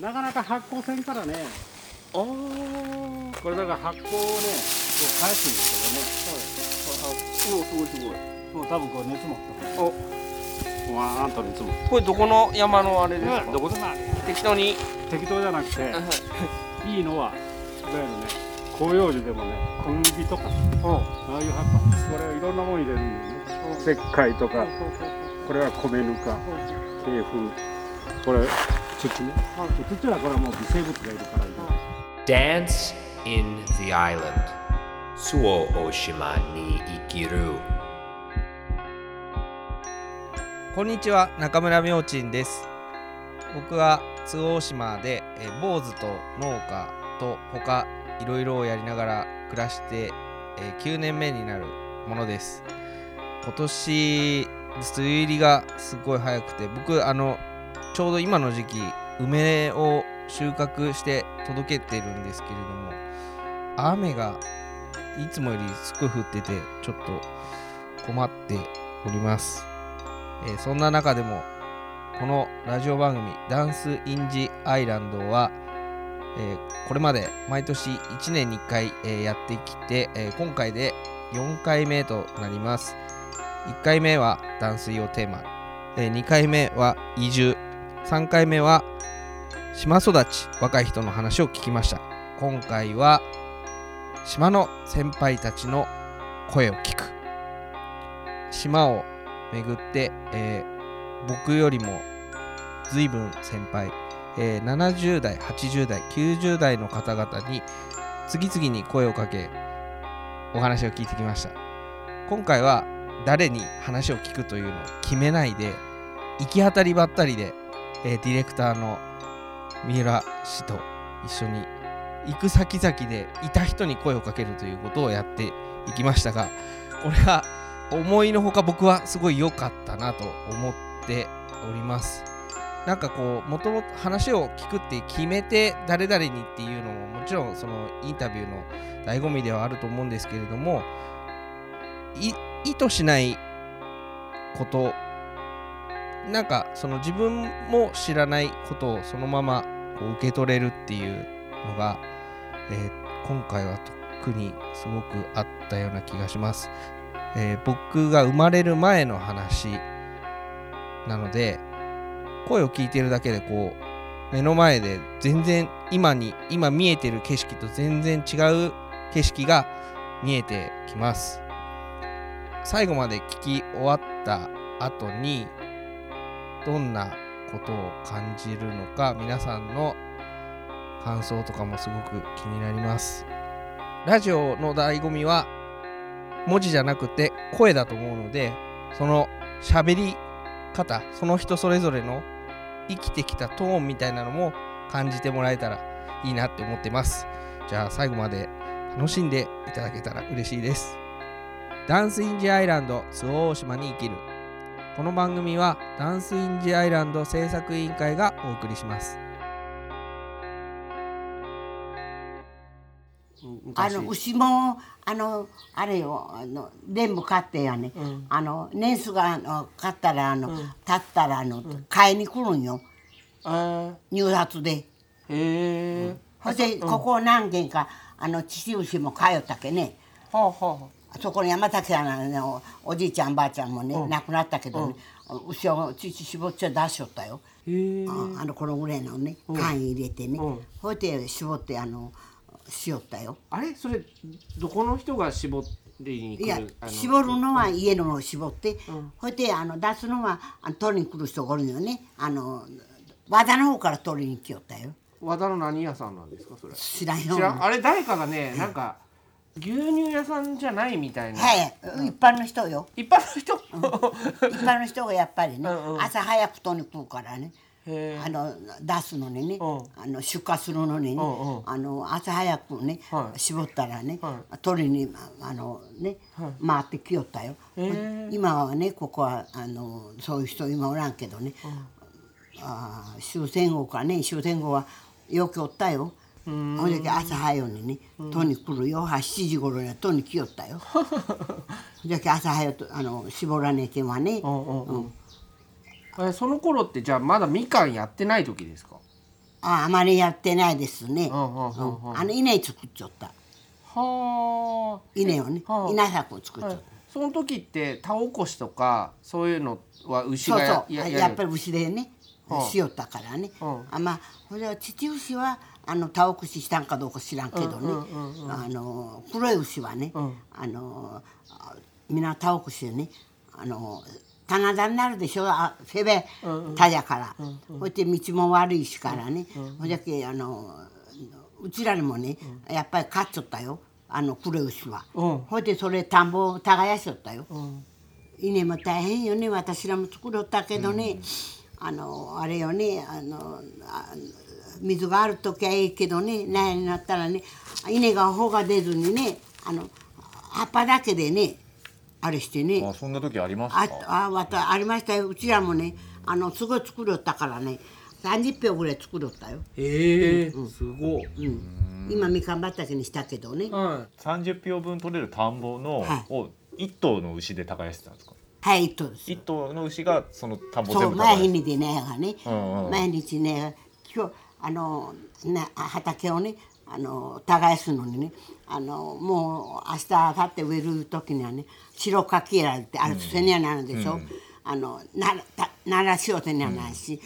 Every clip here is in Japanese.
なかなか発酵せんからね。ああこれだから発酵をねこう返すんですあす。ごいすごいすごい。けどねもう多分これ熱持ったお。わーんと熱持っこれどこの山のあれですか、たどこでも適当に。適当じゃなくていい。のはいわゆるね広葉樹でもね小麦とかああいう葉っぱこれいろんなもの入れるんだよね。石灰とかこれは米ぬか鶏粉これ土ね。土はこれはもう微生物がいるからいい Dance in the Island. 周防大島に生きるこんにちは中村明珍です。僕は周防大島でえー坊主と農家と他いろいろをやりながら暮らして、えー9年目になるものです。今年梅雨入りがすごい早くて僕あのちょうど今の時期梅を収穫して届けてるんですけれども雨がいつもよりすごい降っててちょっと困っております。えーそんな中でもこのラジオ番組「ダンス・イン・ジ・アイランドは」えーこれまで毎年1年に1回、えーやってきて、え今回で4回目となります。1回目は断水をテーマ、え2回目は移住3回目は島育ち若い人の話を聞きました。今回は島の先輩たちの声を聞く。島を巡って、えー僕よりも随分先輩、えー70代80代90代の方々に次々に声をかけお話を聞いてきました。今回は誰に話を聞くというのを決めないで行き当たりばったりで、えーディレクターの三浦氏と一緒に行く先々でいた人に声をかけるということをやっていきましたがこれが思いのほか僕はすごい良かったなと思っております。なんかこうもともと話を聞くって決めて誰々にっていうのももちろんそのインタビューの醍醐味ではあると思うんですけれども意図しないことなんかその自分も知らないことをそのままこう受け取れるっていうのが、えー今回は特にすごくあったような気がします。えー僕が生まれる前の話なので声を聞いてるだけでこう目の前で全然今に今見えてる景色と全然違う景色が見えてきます最後まで聞き終わった後にどんなことを感じるのか皆さんの感想とかもすごく気になります。ラジオの醍醐味は文字じゃなくて声だと思うのでその喋り方その人それぞれの生きてきたトーンみたいなのも感じてもらえたらいいなって思ってます。じゃあ最後まで楽しんでいただけたら嬉しいです。ダンスインジアイランド周防大島に生きるこの番組はダンスインジアイランド制作委員会がお送りします。あの牛もあのあれよあの全部買ってやね、あの年数があの買ったらあの、経ったらあの、買いに来るんよ。あ入札で。ー。へえ、そして、ここ何軒かあの父牛も通ったけね。はあはそこの山崎さんのねおおじいちゃんばあちゃんもね、亡くなったけどね、牛を乳絞っちゃ出しよったよ。あのこのぐらいのね缶入れてね、ほいで絞ってあのしよったよ。あれ？それどこの人が絞りにいや絞るのは家のを絞って、ほいであの出すのは取りに来る人がおるのよね。あの和田の方から取りに来よったよ。和田の何屋さんなんですかそれ？知らんよ。あれ誰かがねなんか牛乳屋さんじゃないみたいな、はい、一般の人よ。一般の人、一般の人がやっぱりね。うんうん。朝早く取りに来るからね。へあの出すのにね、うん。あの出荷するのにね、うんうん。あの朝早くね、はい。絞ったらね、は取りにあのね、回ってきよったよ、へ今はねここはあのそういう人今おらんけどね、ああ終戦後かね。終戦後はよくおったよほんで朝早うにね取りに来るよ7時頃には取りに来よったよ。じゃけ朝早うとあの絞らねえけんはね、うんうんうん。えその頃ってじゃあまだみかんやってない時ですか？ああまりやってないですね、うんうんうんうん。あの稲作っちゃった。は稲をね、はあ。稲作を作っちあ、はいゃった、、その時って田起こしとかそういうのは牛そうがそう。ややっぱり牛でね、はあしよったからね、はあまあほれは父牛はあの田起こししたんかどうか知らんけどね、あの黒い牛はね、ん。あのあみんな田起こしでねあの棚田になるでしょ？あせべ田やから、ほいで道も悪いしからね、ほいじゃけあのうちらにもね、やっぱり飼っちゃったよ。あの黒い牛は、うん。ほいでそれ田んぼを耕しとったよ、ん。稲も大変よね。私らも作ろったけどね、あのあれよねあのあ水がある時はいいけどね苗になったらね稲が穂が出ずにねあの葉っぱだけでねあれしてね。あそんな時ありますあか？あわたありましたよ。うちらもねあのすごい作ろったからね30票ぐらい作ろったよ、え。えすごい、うん、今みかん畑にしたけどね。は30票分取れる田んぼの、はい。を一頭の牛で耕してたんですか？はい一頭です。一頭の牛がその田んぼそう毎日ねがね、うんうん。毎日ね今日あのな畑をねあの耕すのにねあのもう明日明後日植える時にはね白かきやられてあれせにはなるでしょ、あのならたならしようてにはないし、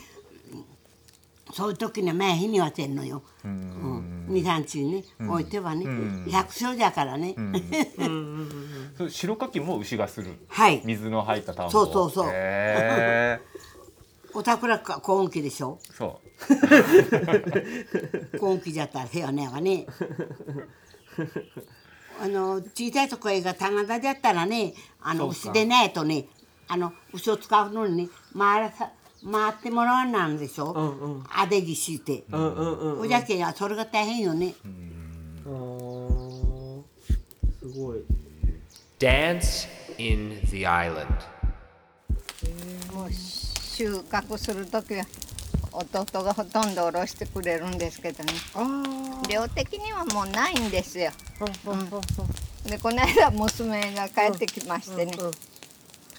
そういう時には前日にはせんのよ、うん。二三日にね、置いてはね、百姓じゃからね、それ白かきも牛がする。はい。水の入った田んぼ。そうそうそう。へ おたくらか高音機でしょ？ーそ高音機じゃったら部屋ねがねあの小さいとこへが棚田だったらねあの牛でないとねあの牛を使うのにね回らさ回ってもらわんなんでしょ、んうん。あでぎして、うんうんうんおじゃけがそれが大変よね、あーすごい。Dance in the island. もう収穫する時は弟がほとんどおろしてくれるんですけどね。あ量的にはもうないんですよ。あ、でこの間娘が帰ってきましてね、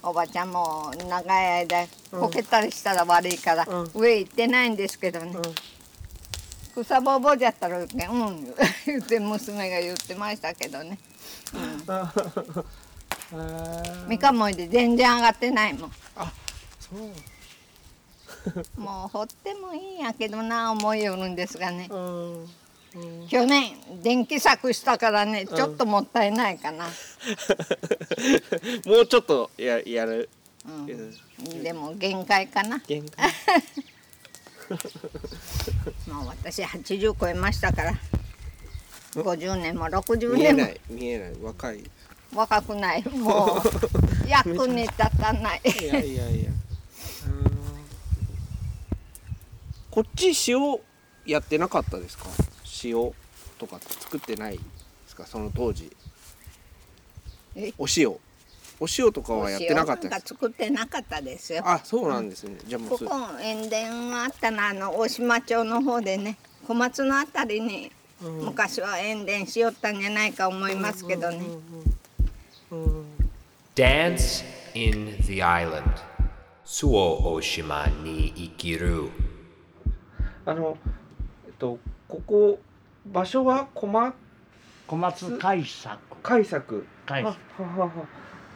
おばちゃんも長い間こけたりしたら悪いから、うん。上行ってないんですけどね、草ぼうぼうじゃったらうん言って娘が言ってましたけどね。みかんもいで全然上がってないもん。そう。もう掘ってもいいんやけどな思いよるんですがね。うん去年電気柵したからねちょっともったいないかな、もうちょっとややる。うん。でも限界かな。限界。もう私80超えましたから。50年も60見え年も。ない。見えない。若い。い若くない。もう。役に立たない。やいやいや。こっち塩やってなかったですか？塩とか作ってないですか？その当時。え？お塩。お塩とかはやってなかったお塩なんかです作ってなかったですよ。あそうなんですね。じゃあもうすここ塩田があったのはあの大島町の方でね小松のあたりに昔は塩田しよったんじゃないか思いますけどね、Dance in the island. Suo Oshima ni ikiru. あのえっとここ場所は駒小松海作。海作。海あははは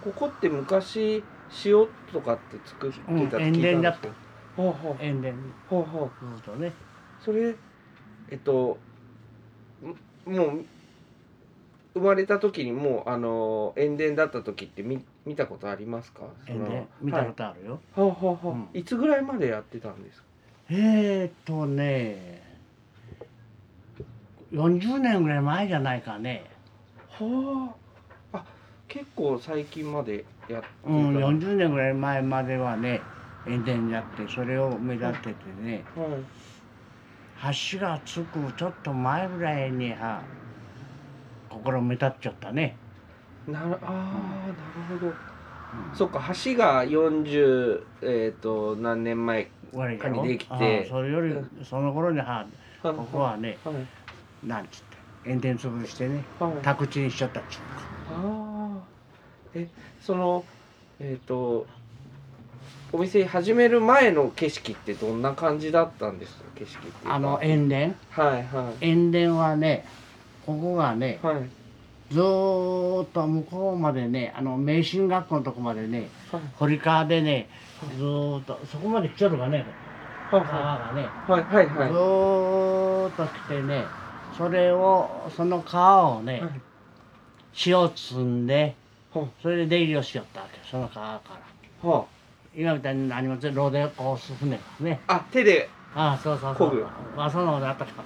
ここって昔塩とかって作ってたうんだったけど。はあは塩田あはあは。あうんとね。それえっとんもう生まれた時にもうあの塩田だった時って見見たことありますか？そ塩の田見たことあるよ、はい、はあは。あはあうん。いつぐらいまでやってたんですか？えーっとね40年ぐらい前じゃないかね。はあ。あ結構最近までやってた。うんはい40年ぐらい前まではね塩田やってそれを目立ててね。橋がつくちょっと前ぐらいには心目立っちゃったね。なるああ、なるほど、そっか橋が40えっ、と何年前かにできて。それよりその頃にはこここはねはいなんつって塩田潰してねはい。宅地にしちゃったっちゅうかああえそのえっ、とお店始める前の景色ってどんな感じだったんですか？景色ってあの塩田？はいは塩田はねここがねいはい。ずーっと向こうまでねあの迷信学校のとこまでねはい。堀川でねずーっとそこまで来ちゃるがねはい川がねはいはいずはい。ーっと来てねそれをその川をねはい。塩積んではそれで出入りをしよったわけその川から。は今みたいに何もぜロでこうす船がね。あ手でああそうそうそう。漕ぐ。あそのであったかかっ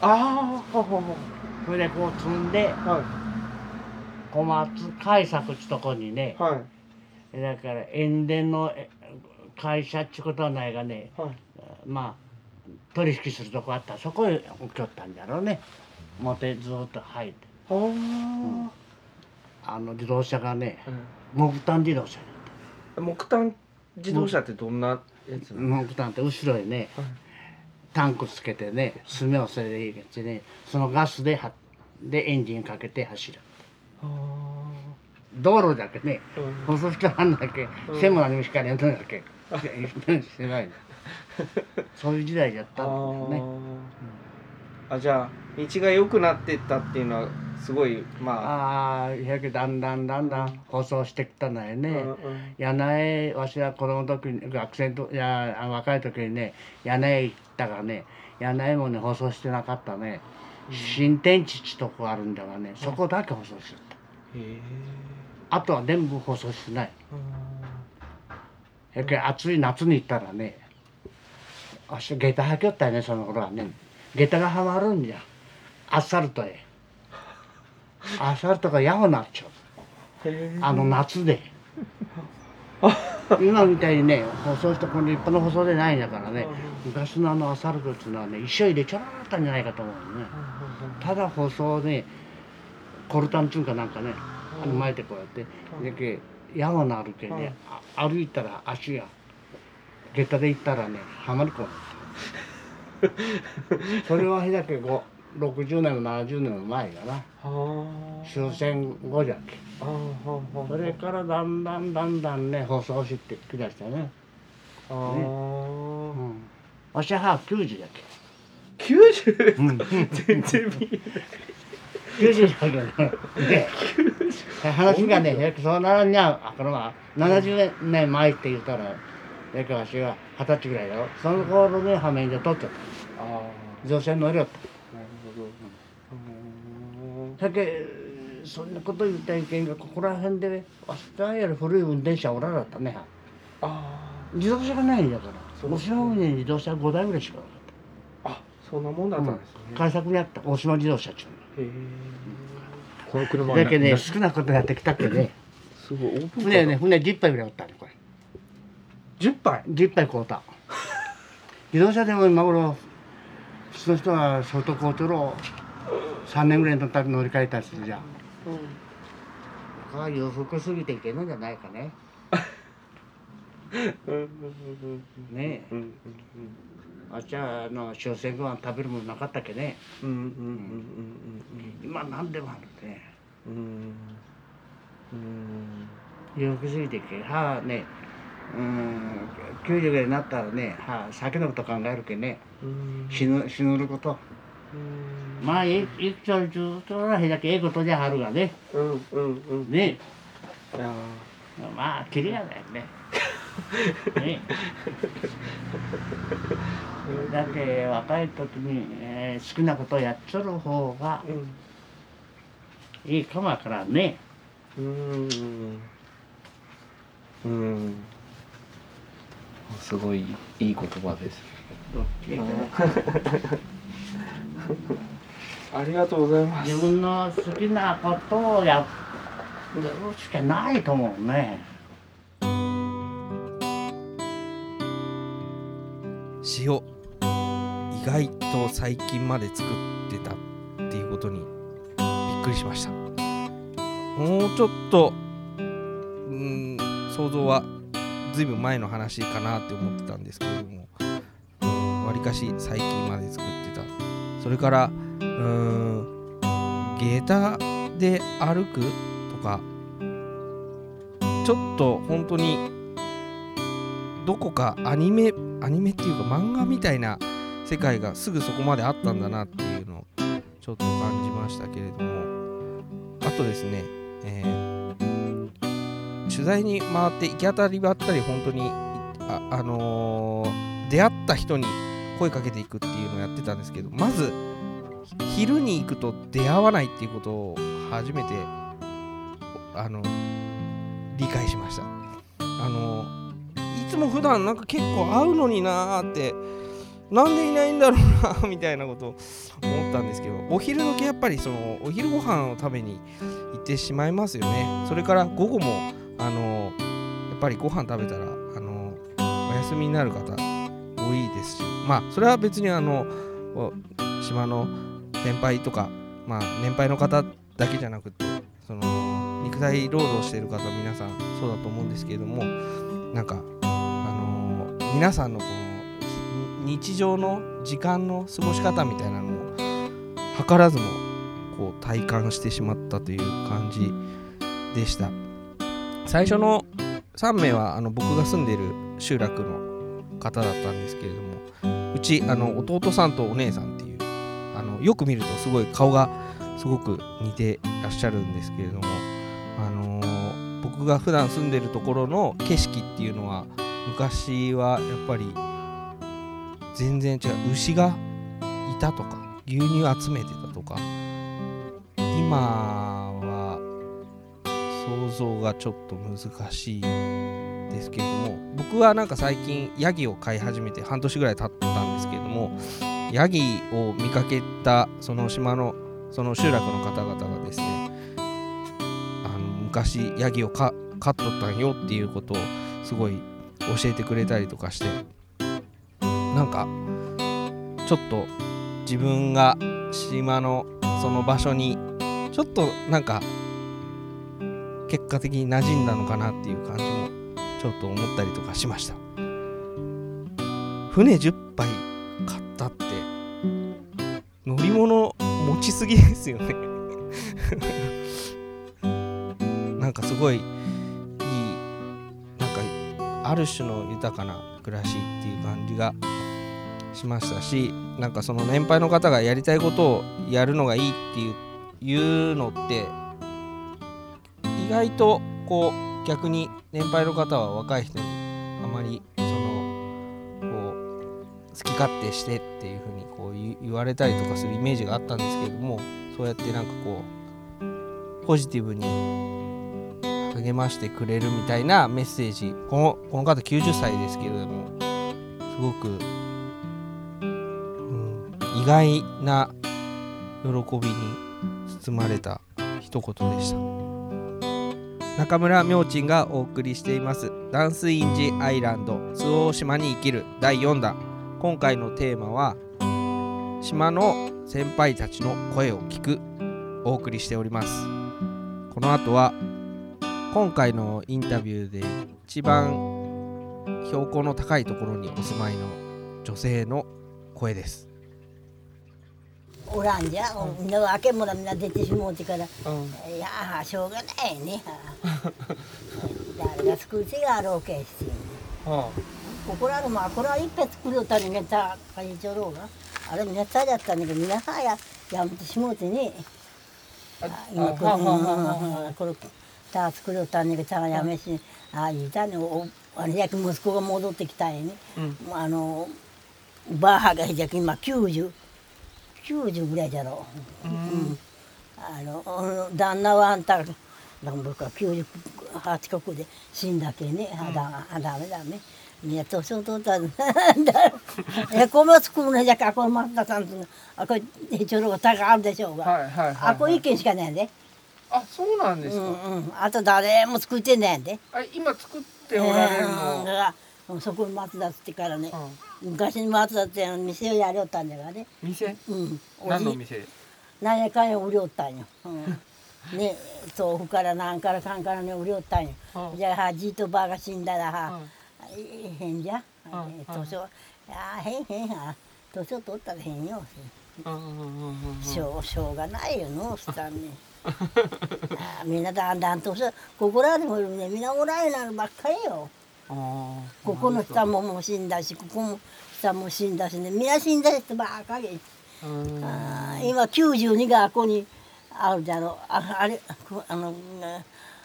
たああははそれでこう積んでは小松海作っちとこにねいはい。だから塩田のえ会社っちゅうことはないがねはい。まあ取引するとこあったらそこへ置きよったんだろうね。表ずーっと入って。ああの自動車がねあ、木炭自動車木炭自動車ってどんなやつなの？木炭って後ろへねはいタンクつけてね炭をそれで入れてねそのガスではでエンジンかけて走る。あ道路だけねあうん。舗装してあんだけうん。線も何も光らんだけ。してないそういう時代だったんだよね。あじゃあ道が良くなってったっていうのはすごいまあ。ああやけだんだんだんだん舗装してきたのよね、うんうん。柳江わしは子供の時に学生といやあ若い時にね柳江行ったがね柳江もね舗装してなかったね、新天地ってとこあるんだがねそこだけ舗装してた。へえあとは全部舗装してない。やけん暑い夏に行ったらねあし下駄履きよったよねその頃はね。下駄がはまるんじゃ。アスファルトへ。アスファルトがやほなっちゃう。あの夏で。今みたいにね舗装してこの立派な舗装でないんだからね。昔のあのアスファルトっていうのはね一生入れちゃらなかったんじゃないかと思うね。ただ舗装でコルタンっていうかなんかねあの巻いてこうやって。でけ山のあるけんねあ歩いたら足が下駄で行ったらねはまりこうそれはだけご60年も70年も前だな。はあ。終戦後じゃっけそれからだんだんだんだんね舗装してきだしたね。あうーん。わしは90だっ90け、うん、全然見え90だけどねで話がねそうならんにゃあこのま70年前って言ったらやけわしは二十歳ぐらいだろ。その頃にはめんで取っちゃっあた乗車乗りよったあなるほど。うん。だけそんなこと言ったらいけんがここら辺でわしらより古い運転者おらだったね。あ自動車がないんだから。そうですね。大島海に自動車5台ぐらいしかなかっーあそんなもんだったんですね。た開作にあった。大島自動車っちゅうへえこの車だけね好きなことやってきたっけね。すごい。オープン船ね船10杯ぐらいおったね10杯10杯買うた。自動車でも今頃普通の人は相当買うとろ3年ぐらいのたび乗り換えたりするじゃん。これは裕福すぎていけるんじゃないかね。うん。うんうんねえ。うん。うんあっちはあの終戦後は食べるものなかったっけね。うん。うん。うん。うん。今何でもあるねうんうん。うん。裕福すぎていけはあねうん90ぐらいになったらねはあ酒のこと考えるけねうん。死ぬ死ぬること。うん。まあいいくちょずっとらへだけええことじゃはるがね。うんうんうん。ね。まあキリがないね。ね。だけ若い時に、えー好きなことをやっちょる方がいいかもわからんね。うん。うんすごいいい言葉です。ありがとうございます。自分の好きなことをやるしかないと思うね。塩意外と最近まで作ってたっていうことにびっくりしました。もうちょっとうーん想像はずいぶん前の話かなって思ってたんですけれどもわりかし最近まで作ってた。それからうーん下駄で歩くとかちょっと本当にどこかアニメアニメっていうか漫画みたいな世界がすぐそこまであったんだなっていうのをちょっと感じましたけれどもあとですね、えー取材に回って行き当たりばったり本当にあ、あのー出会った人に声かけていくっていうのをやってたんですけどまず昼に行くと出会わないっていうことを初めてあの理解しました。あのいつも普段なんか結構会うのになーってなんでいないんだろうな みたいなことを思ったんですけどお昼時やっぱりそのお昼ご飯を食べに行ってしまいますよね。それから午後もあのやっぱりご飯食べたらあのお休みになる方多いですしまあそれは別にあの島の先輩とかまあ年配の方だけじゃなくてその肉体労働している方皆さんそうだと思うんですけれどもなんかあの皆さんのこの日常の時間の過ごし方みたいなのを図らずもこう体感してしまったという感じでした。最初の3名はあの僕が住んでいる集落の方だったんですけれどもうちあの弟さんとお姉さんっていうあのよく見るとすごい顔がすごく似てらっしゃるんですけれども、あのー僕が普段住んでるところの景色っていうのは昔はやっぱり全然違う。牛がいたとか牛乳集めてたとか今想像がちょっと難しいですけれども僕はなんか最近ヤギを飼い始めて半年ぐらい経ったんですけれどもヤギを見かけたその島のその集落の方々がですねあの昔ヤギを飼っとったんよっていうことをすごい教えてくれたりとかしてなんかちょっと自分が島のその場所にちょっとなんか結果的に馴染んだのかなっていう感じもちょっと思ったりとかしました。船10杯買ったって乗り物持ちすぎですよね。なんかすごいいいなんかある種の豊かな暮らしっていう感じがしましたしなんかその年配の方がやりたいことをやるのがいいっていういうのって外とこう逆に年配の方は若い人にあまりそのこう好き勝手してっていうふうにこう言われたりとかするイメージがあったんですけれどもそうやってなんかこうポジティブに励ましてくれるみたいなメッセージこのこの方90歳ですけれどもすごく、うん、意外な喜びに包まれた一言でした。中村明珍がお送りしています「ダンス・イン・ジ・アイランド周防大島に生きる」第4弾今回のテーマは島の先輩たちの声を聞く。お送りしております。この後は今回のインタビューで一番標高の高いところにお住まいの女性の声です。おらんじゃ。ん、みんなわけもらみんな出てしもうてから、いやーしょうがないね。誰が作る手があろうけし。ここらのまあこれはいっぺん作るたにねた会長ろうが。あれネタだったんだけど皆さんややめてしもうてね。あ今これうんこれた作るたんだけどたがやめしああいたねおあれやけ息子が戻ってきたんやね、あのバーハがじゃけ今90 90ぐらいじゃろ。う、うん。あの旦那はあんたなん僕は98国で死んだけね、あだあダメダメ。いや年を取ったらえこも作るのじゃかこの松田さんとのあこれちょろが高あるでしょうが、はいはいはいあこれ一軒しかないんで、あそうなんでうすか、んうん、あと誰も作ってないんで。あ今作っておられるの、うん。そこに松田ってからね、昔に松田って店をやりよったんだからね、店？うん、おじ何の店？なんやかんや売りよったんよ。う ん、ね豆腐からなんからかんからね売りよったんよ。うんじゃあはじいとばあが死んだらは、うんえへんじゃ？うんえ年をあへんへんは年を取ったらへんよ。うんうんうんうんしょうしょうがないよのしたんね。あみんなだんだん年をここらでもねみんなおらんようになるばっかりよ。ここの下ももう死んだしここも下も死んだしね。皆死んだ人ばっかり。今92がここにあるじゃろ。ああれこあの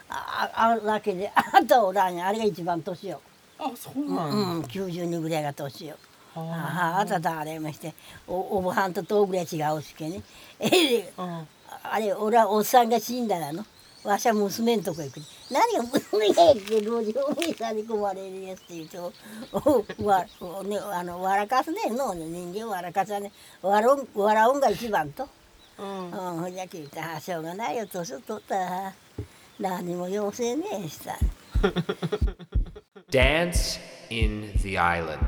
ああるだけで あとおらんや。あれが一番年よ。あそううなんん、92ぐらいが年よ。あああただあれましておおばはんととぐらい違うしけね。えで あれ俺はおっさんが死んだらのわしは娘んとこ行く何が娘が行く老人お兄さんに困れるやつって言うとおわおねあの笑かすねの人間笑かさね笑うん笑うんが一番と。うん、ほんじゃ聞いたらしょうがないよ年取ったら何も要請ねえした。Dance in the Island.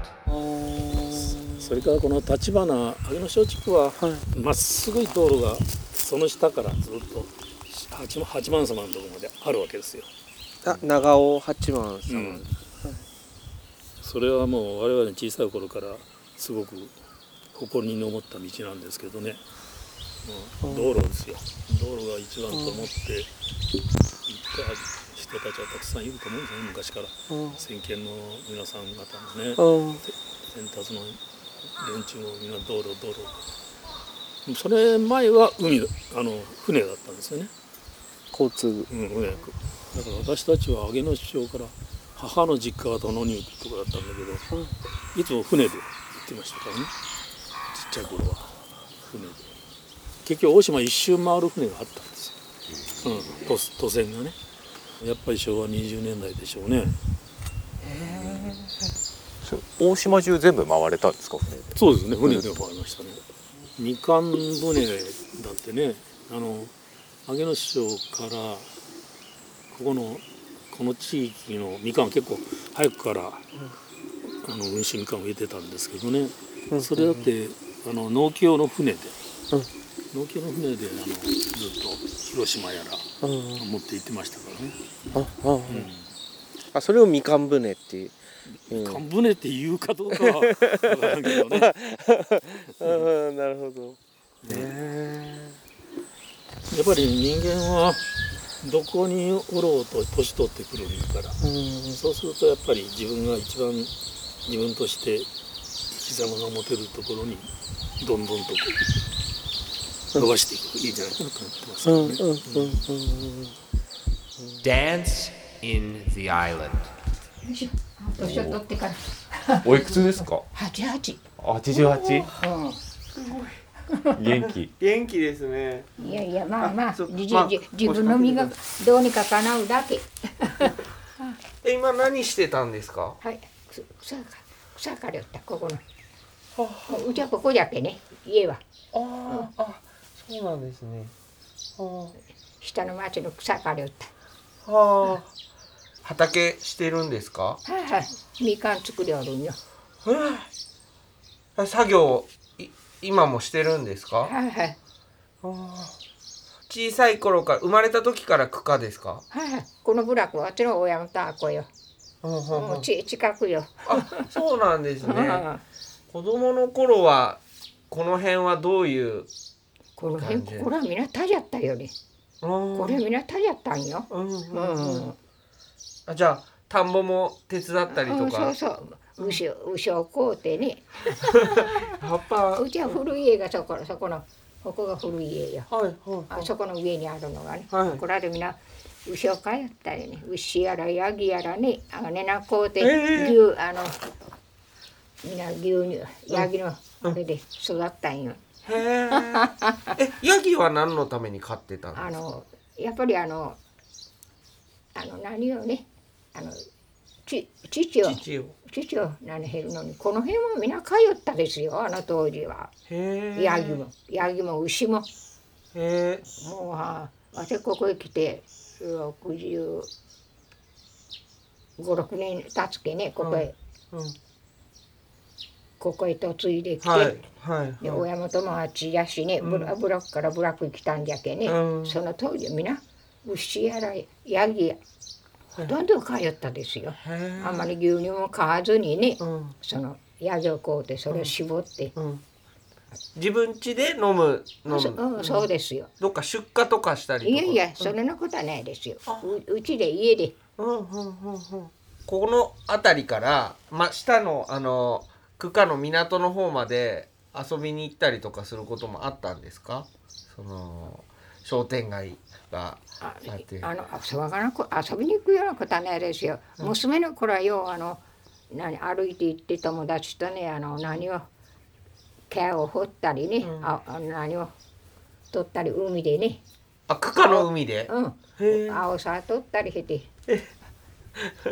それからこの立花上野小地区はまっすぐい道路がその下からずっと八幡八幡様のところまであるわけですよ。あ長尾八幡様、うん。それはもう我々小さい頃からすごく誇りに思った道なんですけどね、うん。道路ですよ。道路が一番と思って行った人たちはたくさんいると思うんですね昔から、先見の皆さん方もね、先達の連中もみんな道路道路。それ前は海だあの船だったんですよね交通。うん船だから私たちは上野市長から母の実家が殿に行くとこだったんだけど、いつも船で行ってましたからね。ちっちゃい頃は。船で。結局大島一周回る船があったんですよ、うん、都都船がね。やっぱり昭和20年代でしょうね。大島中全部回れたんですか船で？そうですね。船で回りましたね。みかん船だってねあの上野市長からここのこの地域のみかん結構早くから、あの運針みかんを植えてたんですけどね、それだってあの農協の船で、農協の船であのずっと広島やら持って行ってましたからね、ああ、あ。それをみかん船っていう、うん、みかん船って言うかどうかは 分からんけどね。うんなるほどやっぱり人間はどこにおろうと年取ってくるんだから、そうするとやっぱり自分が一番自分として生き様が持てるところにどんどんとこう伸ばしていくいいんじゃないかなと思ってますけどね。Dance in the Island. 年を取ってからおいくつですか？八八。88 元気元気ですねいやいやまあまあそじじまあ自分の身がどうにか叶うだけ。え今何してたんですか？はい。く草か草刈りよったここの。うちはここじゃけね家はああ、あそうなんですねは下の町の草刈りよった。あはあ畑してるんですか？はいはい。みかん作りおるんよ。え作業い今もしてるんですか？はいはい。小さい頃から生まれた時から区家ですか？はいはい。この部落はあっちの親のたこよ。もうち近くよ。あそうなんですねあ 子供の頃はこの辺はどういうこの辺これはみんな田じゃったよね。ここれみんな田じゃったんよ。うんうんうんうんあじゃあ田んぼも手伝ったりとうんかそうそう。牛を牛を買うてね。葉っぱ。うちは古い家がそこそこのここが古い家よ。はいはいあそこの上にあるのがね、はい。これでみんな牛を飼いったりね。牛やらヤギやらねあねな買うて、ええ牛あのみんな牛乳ヤギのあれで育ったんよ、へええヤギは何のために飼ってたんですかあのやっぱりあのあの何をねあのち父を父を。父を何減るのに。この辺はみんな通ったですよあの当時は。ヤギもヤギも牛も。へえもうは私ここへ来て65、6年経つけねここへ、うんここへ嫁いできて、はいはいではい。親元もあっちやしね、ブラブラックからブラックに来たんじゃけね、うん。その当時みんな牛やらヤギやほとんど通ったですよ。あんまり牛乳も買わずにね、うん。そのヤギを買うてそれを絞って、うん。自分家で飲む飲そむうん、そうですよ。どっか出荷とかしたりいやいや、それのことはないですよ。ううちで家で。うんうんうんうん。この辺りから、ま、下のあの区下の港の方まで遊びに行ったりとかすることもあったんですか？その商店街があの遊ばなく遊びに行くようなことはないですよ。娘の頃はようあの何歩いて行って友達とねあの何を毛を掘ったりね、ああ何を取ったり海でね。あ区下の海で？うん。青さ取ったりして。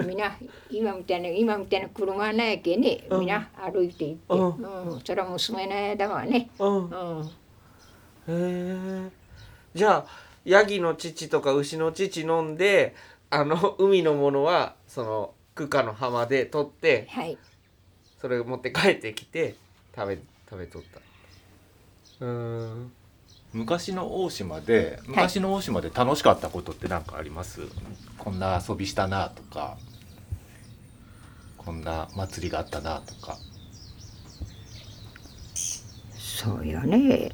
みんな今みたいな今みたいな車はないけね、みんな歩いて行って、うん。それは娘の間はね、うん。へえじゃあヤギの乳とか牛の乳飲んであの海のものはその区下の浜で取って、はい、それを持って帰ってきて食べ食べとった。うん。昔の大島で昔の大島で楽しかったことって何かあります、こんな遊びしたなとか。こんな祭りがあったなとか。そうよね。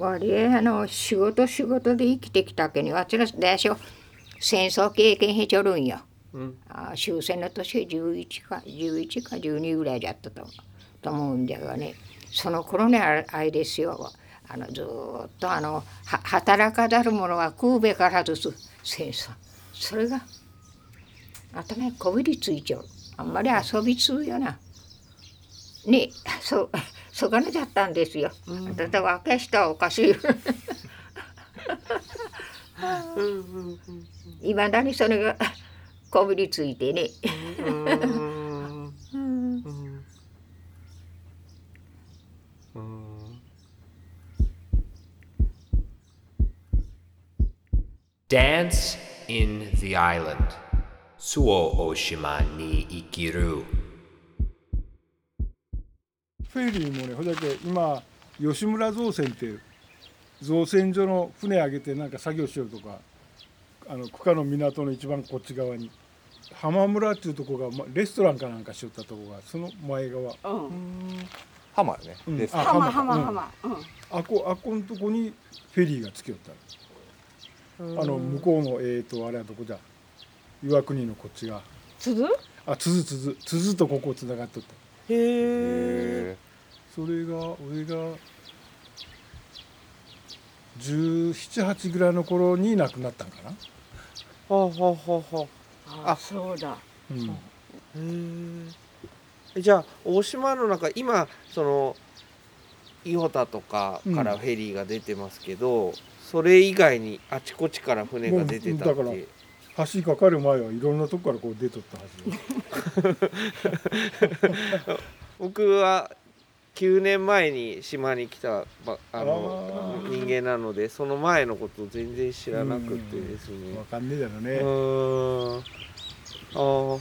割合あの仕事仕事で生きてきたけに私ら大将戦争経験しちょるんよ。うん。あ終戦の年11か11か12ぐらいだったとと思うんだがね。その頃ねあれですよ。あのずーっとあのは働かざる者は食うべからずつ戦争。それが頭にこびりついちゃうあんまり遊びつうよな。ねそそがなちゃったんですよ、だって若い人はおかしい。いまだにそれがこびりついてね。うん。Dance in the Island. 周防大島に生きるフェリーもねほんだけ今吉村造船っていう造船所の船上げてなんか作業しよるとかあの区下の港の一番こっち側に。浜村っていうとこがまレストランかなんかしよったとこがその前側。浜よね、うん。浜浜。浜うん。浜。うん。あこあこんとこにフェリーがつきよったの。あの向こうのえー、とあれはどこじゃ？岩国のこっちが鈴？あ鈴鈴鈴とここつながっとったへえそれが俺が1718ぐらいの頃に亡くなったんかな。はあはあはあはあ、そうだ。うん。あへえじゃあ大島の中今その伊保田とかからフェリーが出てますけど、それ以外にあちこちから船が出てたって橋かかる前はいろんなとこからこう出とったはず 僕は9年前に島に来たばあの人間なのでその前のこと全然知らなくてですね。わかんねえだろうね。ーん。あー。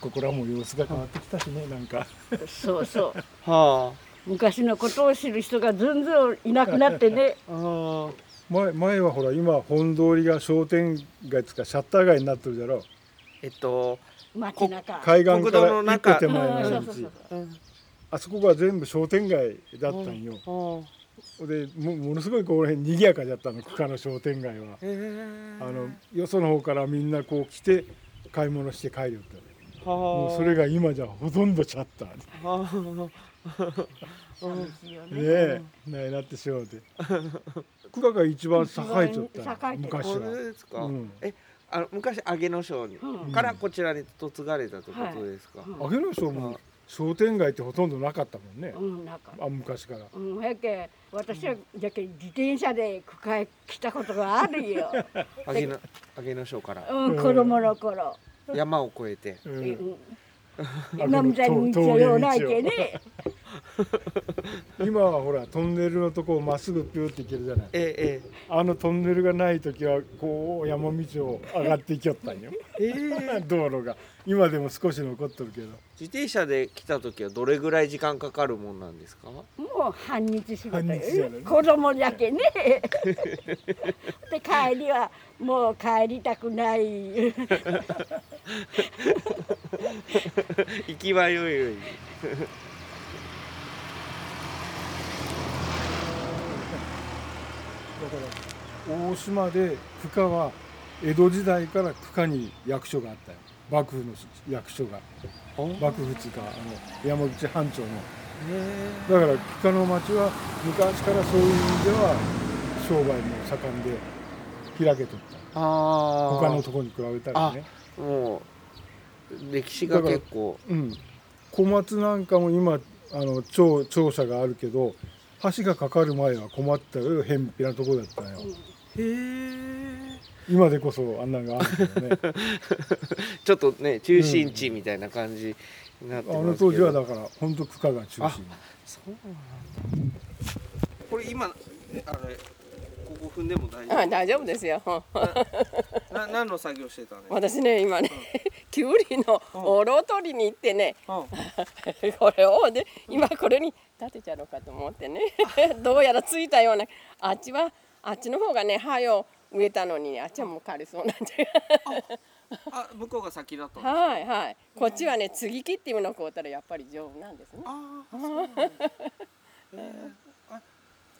ここらも様子が変わってきたしねなんか。そうそう。は昔のことを知る人がずんずんいなくなってね。ああ前前はほら今本通りが商店街つかシャッター街になってるだろ。えっと街中。海岸国からの中。個手前のあそこが全部商店街だったんよ。でもものすごいこの辺賑やかだったの区下の商店街は。あのよその方からみんなこう来て買い物して帰るよってもはうそれが今じゃほとんどシャッターは寂しいよね。えないなってしまうて。区下が一番栄えちゃった一番栄えてる。昔は。ですか、うん。えあの昔上野省に、うん。からこちらに嫁がれたってことですか、はい。上野省も商店街ってほとんどなかったもんね。うん、なんか。あ昔から。うん、やけ私はじゃけ自転車で区会来たことがあるよ。上野上野省から。うん、子供の頃。山を越えて、ううん。ん今みたいに道はようないけね。今はほらトンネルのとこをまっすぐピューって行けるじゃない。えあのトンネルがない時はこう山道を上がっていきよったんよ。ええ。え 道路が。今でも少し残っとるけど。自転車で来た時はどれぐらい時間かかるもんなんですか？もう半日仕事。半日やね子供じゃけね。で帰りはもう帰りたくない。行きはよいよい大島で区下は江戸時代から区下に役所があったよ。幕府の役所が。幕府つうかあの山口藩長の。だから区下の町は昔からそういう意味では商売も盛んで開けとった。あ他のところに比べたらね。もう歴史が結構。うん。小松なんかも今あの庁庁舎があるけど橋がかかる前は困ったよ偏僻なとこだったよ。へえ今でこそあんなのがあるけどね。ちょっとね中心地みたいな感じになってあますけど、の当時はだから本当区下が中心。そうなんだ。これ今あれここ踏んでも大丈夫あ大丈夫ですよ。な何の作業してたの？私ね今ね、きゅうりのおろ取りに行ってね、これをで今これに立てちゃうのかと思ってね。どうやらついたような。あっちはあっちの方がね葉を植えたのにあっちはもう枯れそうなんであ向こうが先だとはいはい。こっちはね継ぎ木っていうのをこうたらやっぱり丈夫なんですね。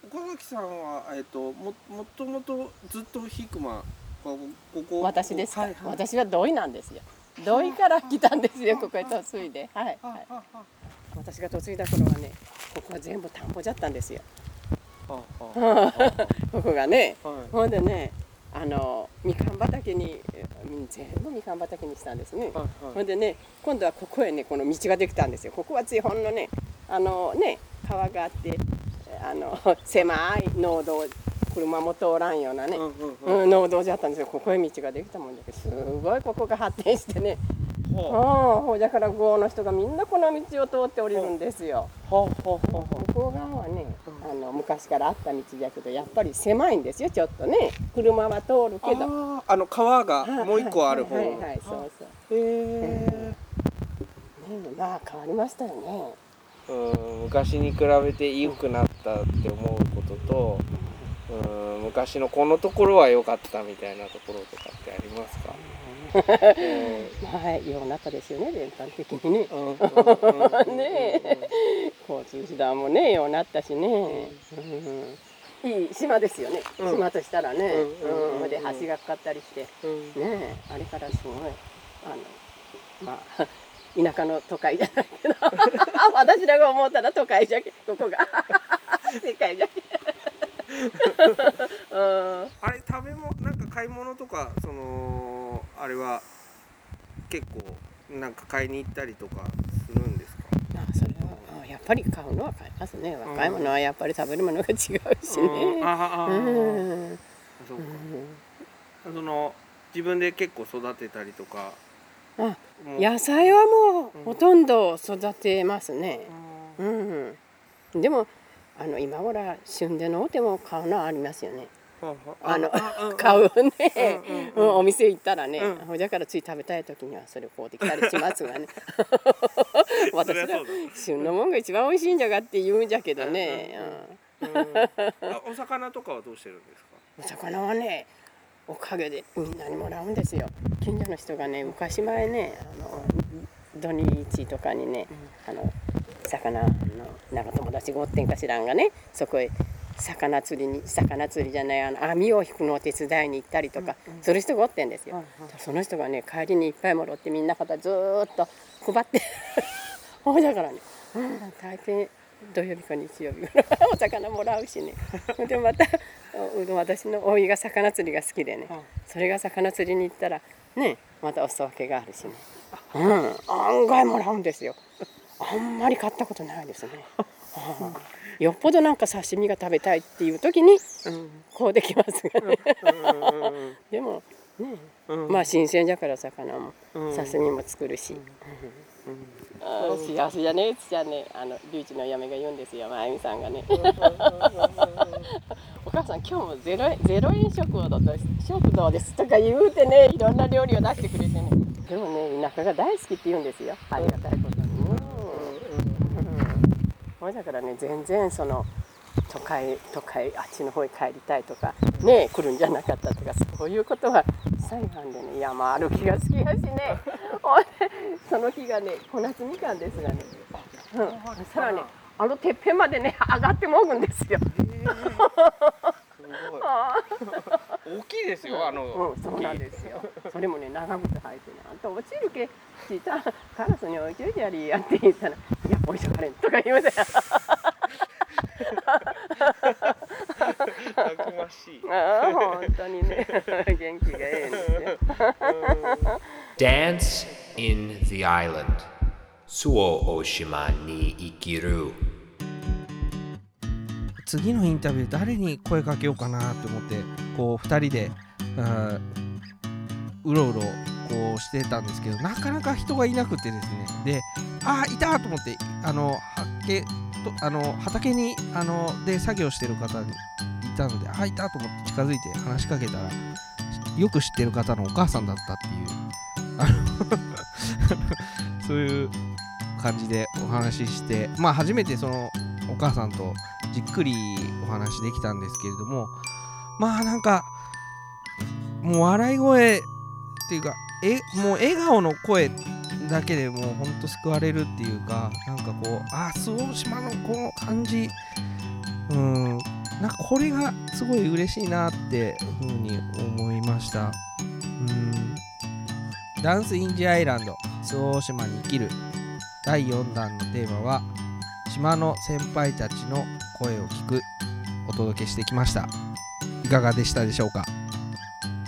岡崎さんはえっ、とももともとずっとヒクマこここ私ですか、はいはい。私は土井なんですよ。土井から来たんですよここへ嫁いで。はい、はい、私が嫁いだ頃はねここは全部田んぼじゃったんですよ。ここがね、ほんでねあのみかん畑にうん全部みかん畑にしたんですね、ほんでね今度はここへねこの道ができたんですよ。ここはついほんのねあのね川があってあの狭い農道車も通らんようなね、うん農道じゃったんですよ。ここへ道ができたもんだけどすごいここが発展してね。う。んほう。だから郷の人がみんなこの道を通って降りるんですよ。向こう側はねあの昔からあった道だけどやっぱり狭いんですよちょっとね。車は通るけど。ああの川がもう一個ある方。はいはいはいそうそう。へねまあ変わりましたよね。うん昔に比べて良くなったって思うこととうん昔のこのところは良かったみたいなところとかってありますか、はい、ようなったですよね、全般的に。ね。ねえ、交通手段もね、ようなったしね。うん。いい島ですよね、うん。島としたらね。うん。で、橋がかかったりして、ねえ、あれからすごい、あの、まあ。田舎の都会じゃないけど。私らが思ったら都会じゃけここが。世界じゃけ。うん。あれ食べ物なんか買い物とかそのあれは結構なんか買いに行ったりとかするんですか？あそれはあやっぱり買うのは買いますね。若いものはやっぱり食べるものが違うしね。うん。あああうん。そうか。その自分で結構育てたりとかあ野菜はもうほとんど育てますね。うん。でもあの今頃は旬でのうても買うのはありますよね。あの買うね、うんお店行ったらね、ほだからつい食べたい時にはそれを買うてきたりしますがね。私ら旬のもんが一番美味しいんじゃがって言うんじゃけどね、あお魚とかはどうしてるんですか？お魚はねおかげでみんなにもらうんですよ。近所の人がね昔前ねあの土日とかにね、あの魚のなんか友達がおってんか知らんがねそこへ魚釣りに魚釣りじゃないあの網を引くのを手伝いに行ったりとか、する人がおってんですよ、その人がね帰りにいっぱいもろってみんな方ずーっと配って ほいだからね、うん、大抵土曜日か日曜日。ぐらいお魚もらうしね。でまたお私のおいが魚釣りが好きでね、それが魚釣りに行ったらねまたお裾分けがあるしね、う。ん、案外もらうんですよ。あんまり買ったことないですね、うん。よっぽどなんか刺身が食べたいっていう時に、こうできますがね。でもね、まあ新鮮だから魚も刺身も作るし、幸せじゃねえっつじゃね？あの龍一の嫁が言うんですよ真由美さんがね。お母さん今日もゼロ円ゼロ円食堂です食堂ですとか言うてねいろんな料理を出してくれてね。でもね田舎が大好きって言うんですよ。ありがたいことに。ねほいだからね全然その都会都会あっちの方へ帰りたいとかね来るんじゃなかったとかそういうことは最後でね山歩きが好きやしね その日がね小夏みかんですがね、うん、そしたらねあのてっぺんまでね上がってもぐんですよ。大きいですよあの、うん、そうなんですよ。それもね、長靴履いてね、あんた落ちるけ、ちたカラスに置いといてやりやって言ったら、いや、おいしょかれんとか言うて。たくましい。ああ、本当にね、元気がええんですよ。Dance in the Island. 周防大島に生きる次のインタビュー誰に声かけようかなと思ってこう2人でうろうろこうしてたんですけどなかなか人がいなくてですね。であーいたと思ってあの畑とあの畑にあので作業してる方にいたのであいたと思って近づいて話しかけたらよく知ってる方のお母さんだったっていう。あの そういう感じでお話ししてまあ初めてそのお母さんとじっくりお話できたんですけれどもまあなんかもう笑い声っていうかえもう笑顔の声だけでもうほんと救われるっていうかなんかこうあ周防島のこの感じ。うんなんかこれがすごい嬉しいなってふうに思いました。うん。ダンス・イン・ジ・アイランド周防大島に生きる第4弾のテーマは島の先輩たちの声を聞くお届けしてきました。いかがでしたでしょうか？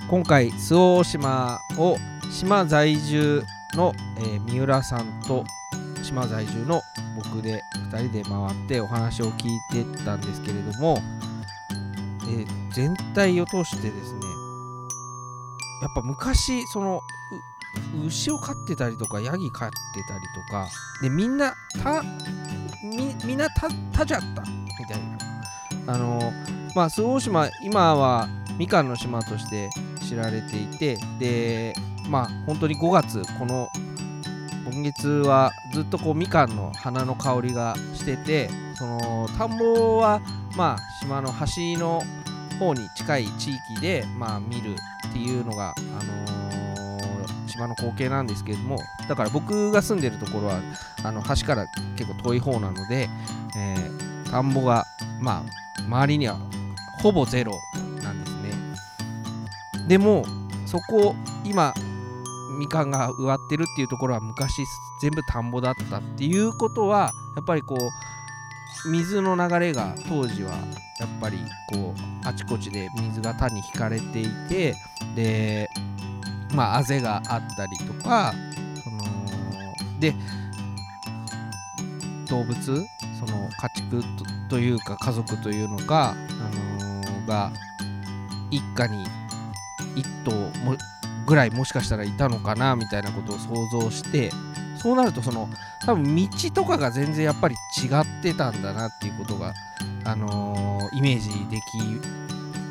今回周防大島を島在住の、えー三浦さんと島在住の僕で2人で回ってお話を聞いてたんですけれども、えー全体を通してですねやっぱ昔その牛を飼ってたりとかヤギ飼ってたりとかでみんなたみみんなたたじゃったみたいな。あのまあ周防島今はみかんの島として知られていてでまあ本当に5月この今月はずっとこうみかんの花の香りがしててその田んぼはまあ島の端の方に近い地域でまあ見るっていうのが、あのー島の光景なんですけれどもだから僕が住んでるところはあの橋から結構遠い方なので、えー田んぼがまあ周りにはほぼゼロなんですね。でもそこ今みかんが植わってるっていうところは昔全部田んぼだったっていうことはやっぱりこう水の流れが当時はやっぱりこうあちこちで水が田に引かれていてでまああぜがあったりとかそので動物その家畜というか家族というのが、あのーが一家に一頭もぐらいもしかしたらいたのかなみたいなことを想像してそうなるとその多分道とかが全然やっぱり違ってたんだなっていうことが、あのーイメージでき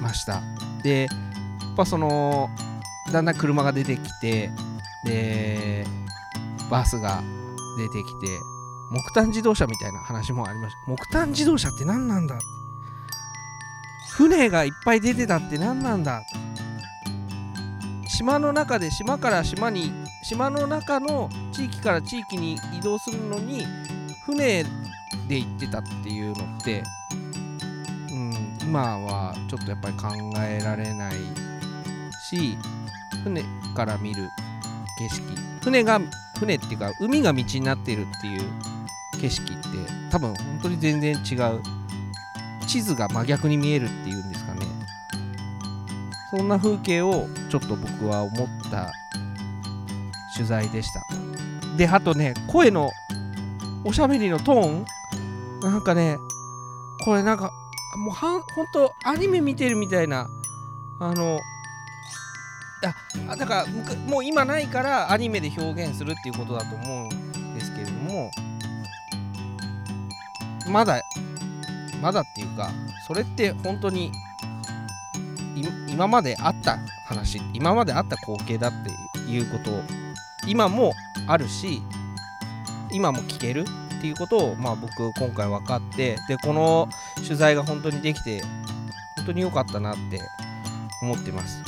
ました。でやっぱそのだんだん車が出てきてでバスが出てきて木炭自動車みたいな話もありました。木炭自動車って何なんだ？船がいっぱい出てたって何なんだ？島の中で島から島に島の中の地域から地域に移動するのに船で行ってたっていうのって、うん、今はちょっとやっぱり考えられないし船から見る景色。船が船っていうか海が道になってるっていう景色って多分本当に全然違う。地図が真逆に見えるっていうんですかね。そんな風景をちょっと僕は思った取材でした。であとね声のおしゃべりのトーン。なんかねこれなんかもうはんほんとアニメ見てるみたいなあのああだからもう今ないからアニメで表現するっていうことだと思うんですけれどもまだまだっていうかそれって本当に今まであった話今まであった光景だっていうことを今もあるし今も聞けるっていうことを、まあ、僕今回分かってでこの取材が本当にできて本当に良かったなって思ってます。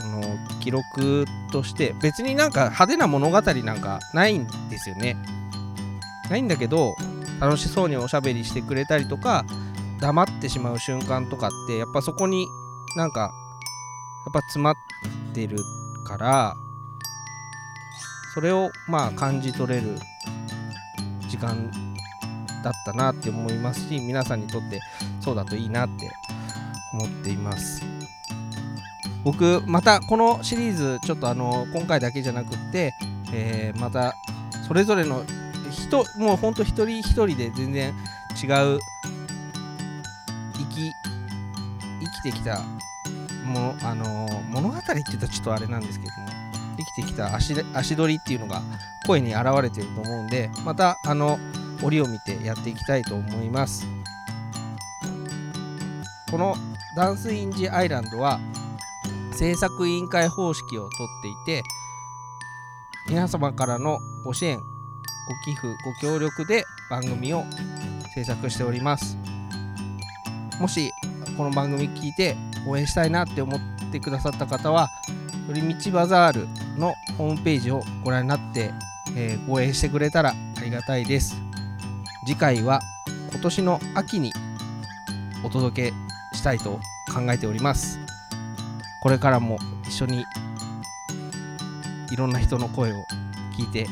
あの記録として別になんか派手な物語なんかないんですよね。ないんだけど楽しそうにおしゃべりしてくれたりとか黙ってしまう瞬間とかってやっぱそこになんかやっぱ詰まってるからそれをまあ感じ取れる時間だったなって思いますし皆さんにとってそうだといいなって思っています。僕またこのシリーズちょっとあの今回だけじゃなくって、えーまたそれぞれの人もうほんと一人一人で全然違うきてきたものあの物語って言ったらちょっとあれなんですけども生きてきた足足取りっていうのが声に現れてると思うんでまたあの折を見てやっていきたいと思います。この「ダンス・イン・ジ・アイランド」は制作委員会方式をとっていて皆様からのご支援ご寄付ご協力で番組を制作しております。もしこの番組聞いて応援したいなって思ってくださった方は寄り道バザールのホームページをご覧になって、えー応援してくれたらありがたいです。次回は今年の秋にお届けしたいと考えております。これからも一緒にいろんな人の声を聞いて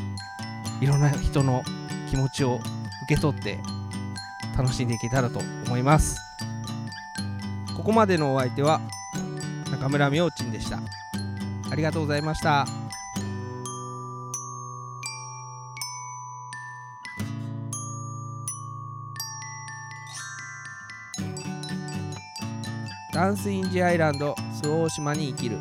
いろんな人の気持ちを受け取って楽しんでいけたらと思います。ここまでのお相手は中村明珍でした。ありがとうございました。ダンスインジアイランド周防大島に生きる。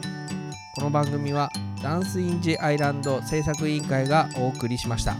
この番組はダンスインジアイランド制作委員会がお送りしました。